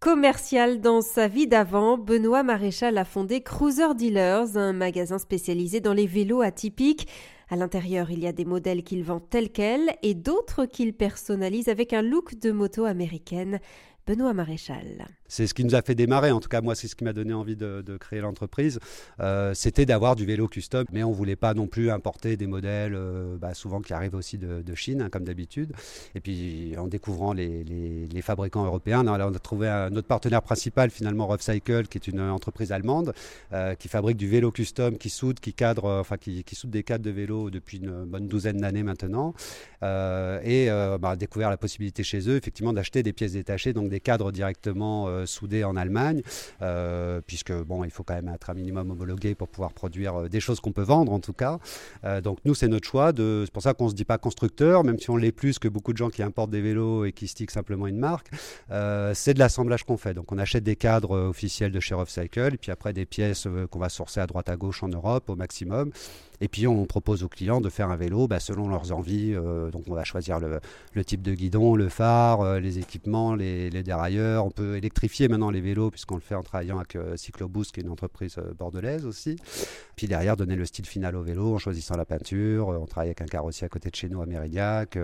Commercial dans sa vie d'avant, Benoît Maréchal a fondé Cruiser Dealers, un magasin spécialisé dans les vélos atypiques. À l'intérieur, il y a des modèles qu'il vend tels quels et d'autres qu'il personnalise avec un look de moto américaine. Benoît Maréchal. C'est ce qui nous a fait démarrer, en tout cas moi c'est ce qui m'a donné envie de, créer l'entreprise, euh, c'était d'avoir du vélo custom, mais on ne voulait pas non plus importer des modèles euh, bah, souvent qui arrivent aussi de, Chine, hein, comme d'habitude. Et puis en découvrant les, fabricants européens, on a, trouvé notre partenaire principal finalement Rough Cycle, qui est une entreprise allemande, euh, qui fabrique du vélo custom, qui soude, qui cadre, enfin qui, soude des cadres de vélo depuis une bonne douzaine d'années maintenant. et bah, découvert la possibilité chez eux effectivement d'acheter des pièces détachées, donc des cadres directement euh, soudés en Allemagne, euh, puisque bon, il faut quand même être un minimum homologué pour pouvoir produire euh, des choses qu'on peut vendre en tout cas. donc nous, c'est notre choix. C'est pour ça qu'on ne se dit pas constructeur, même si on l'est plus que beaucoup de gens qui importent des vélos et qui stickent simplement une marque. c'est de l'assemblage qu'on fait. Donc on achète des cadres officiels de chez Rough Cycle, puis après des pièces qu'on va sourcer à droite à gauche en Europe au maximum. Et puis on propose aux clients de faire un vélo bah, selon leurs envies. donc on va choisir le, type de guidon, le phare, les équipements, les, les dérailleurs. On peut électrifier maintenant les vélos, puisqu'on le fait en travaillant avec euh, Cycloboost, qui est une entreprise euh, bordelaise aussi. Puis derrière, donner le style final au vélo en choisissant la peinture. Euh, on travaille avec un carrossier à côté de chez nous à Méridiac.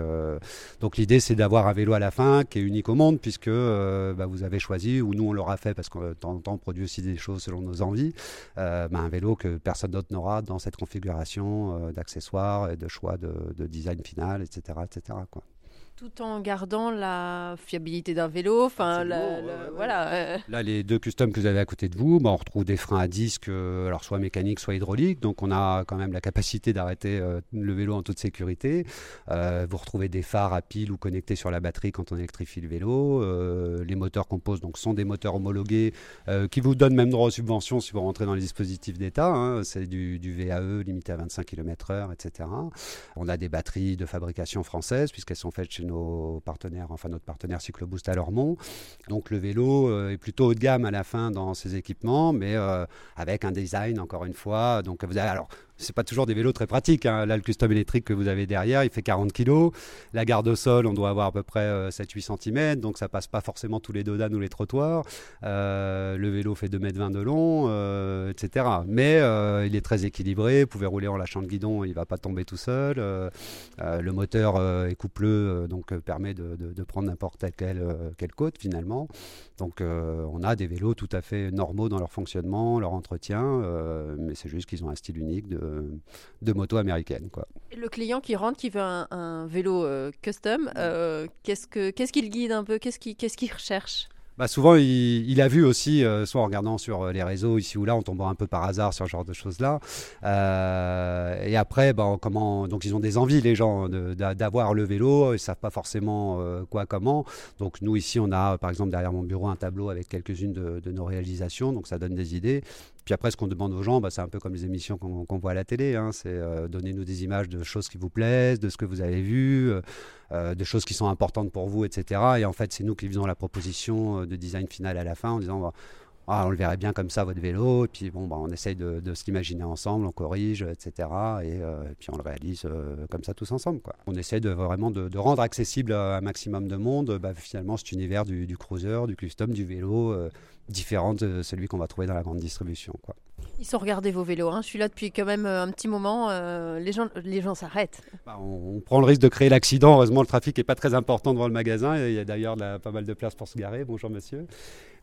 donc l'idée, c'est d'avoir un vélo à la fin qui est unique au monde, puisque bah, vous avez choisi, ou nous on l'aura fait, parce que de temps en temps on produit aussi des choses selon nos envies, bah, un vélo que personne d'autre n'aura dans cette configuration d'accessoires et de choix de, de, design final, etc. etc. tout en gardant la fiabilité d'un vélo. Enfin, voilà. Euh. Là, les deux customs que vous avez à côté de vous, bah, on retrouve des freins à disque, euh, alors soit mécaniques, soit hydrauliques. Donc, on a quand même la capacité d'arrêter euh, le vélo en toute sécurité. vous retrouvez des phares à pile ou connectés sur la batterie quand on électrifie le vélo. les moteurs qu'on pose donc, sont des moteurs homologués qui vous donnent même droit aux subventions si vous rentrez dans les dispositifs d'État. Hein. C'est du, du, VAE limité à 25 km/h, etc. On a des batteries de fabrication française puisqu'elles sont faites chez nos partenaires, enfin notre partenaire Cycloboost à Lormont. Donc le vélo euh, est plutôt haut de gamme à la fin dans ses équipements, mais euh, avec un design encore une fois. Donc vous avez alors c'est pas toujours des vélos très pratiques. Hein. Là, le custom électrique que vous avez derrière, il fait 40 kg. La garde au sol, on doit avoir à peu près 7-8 euh, cm, donc ça passe pas forcément tous les dodanes ou les trottoirs. Euh, le vélo fait 2,20 m de long, euh, etc. Mais il est très équilibré. Vous pouvez rouler en lâchant le guidon, il va pas tomber tout seul. le moteur est coupleux, donc permet de, prendre n'importe quelle, quelle côte finalement. Donc on a des vélos tout à fait normaux dans leur fonctionnement, leur entretien, mais c'est juste qu'ils ont un style unique de de, moto américaine. Quoi. Le client qui rentre, qui veut un, vélo euh, custom, euh, qu'est-ce qu'il guide un peu? Qu'est-ce qu'il recherche? Bah souvent, il, a vu aussi, euh, soit en regardant sur les réseaux ici ou là, en tombant un peu par hasard sur ce genre de choses-là. et après, bah, comment, donc ils ont des envies, les gens, d'avoir le vélo, ils savent pas forcément quoi, comment. Donc nous ici, on a, par exemple, derrière mon bureau, un tableau avec quelques-unes de, de, nos réalisations, donc ça donne des idées. Puis après, ce qu'on demande aux gens, bah, c'est un peu comme les émissions qu'on voit à la télé. Hein. c'est euh, donnez-nous des images de choses qui vous plaisent, de ce que vous avez vu, euh, euh, de choses qui sont importantes pour vous, etc. Et en fait, c'est nous qui faisons la proposition de design final à la fin en disant bah, ah, on le verrait bien comme ça, votre vélo. Et puis, bon, bah, on essaye de, de se l'imaginer ensemble, on corrige, etc. Et, puis, on le réalise comme ça tous ensemble. On essaie de, vraiment de, rendre accessible à un maximum de monde bah, finalement cet univers du, du, cruiser, du custom, du vélo, différent de celui qu'on va trouver dans la grande distribution. Quoi. Ils sont regardés vos vélos. Hein. Je suis là depuis quand même euh, un petit moment. Euh, les gens, les gens s'arrêtent. Bah, on, prend le risque de créer l'accident. Heureusement, le trafic n'est pas très important devant le magasin. Il y a d'ailleurs pas mal de place pour se garer. Bonjour, monsieur.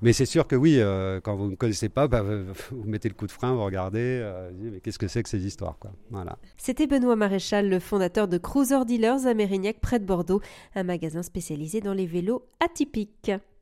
Mais c'est sûr que oui, euh, quand vous ne connaissez pas, bah, vous mettez le coup de frein, vous regardez. mais qu'est-ce que c'est que ces histoires quoi? Voilà. C'était Benoît Maréchal, le fondateur de Cruiser Dealers à Mérignac, près de Bordeaux, un magasin spécialisé dans les vélos atypiques.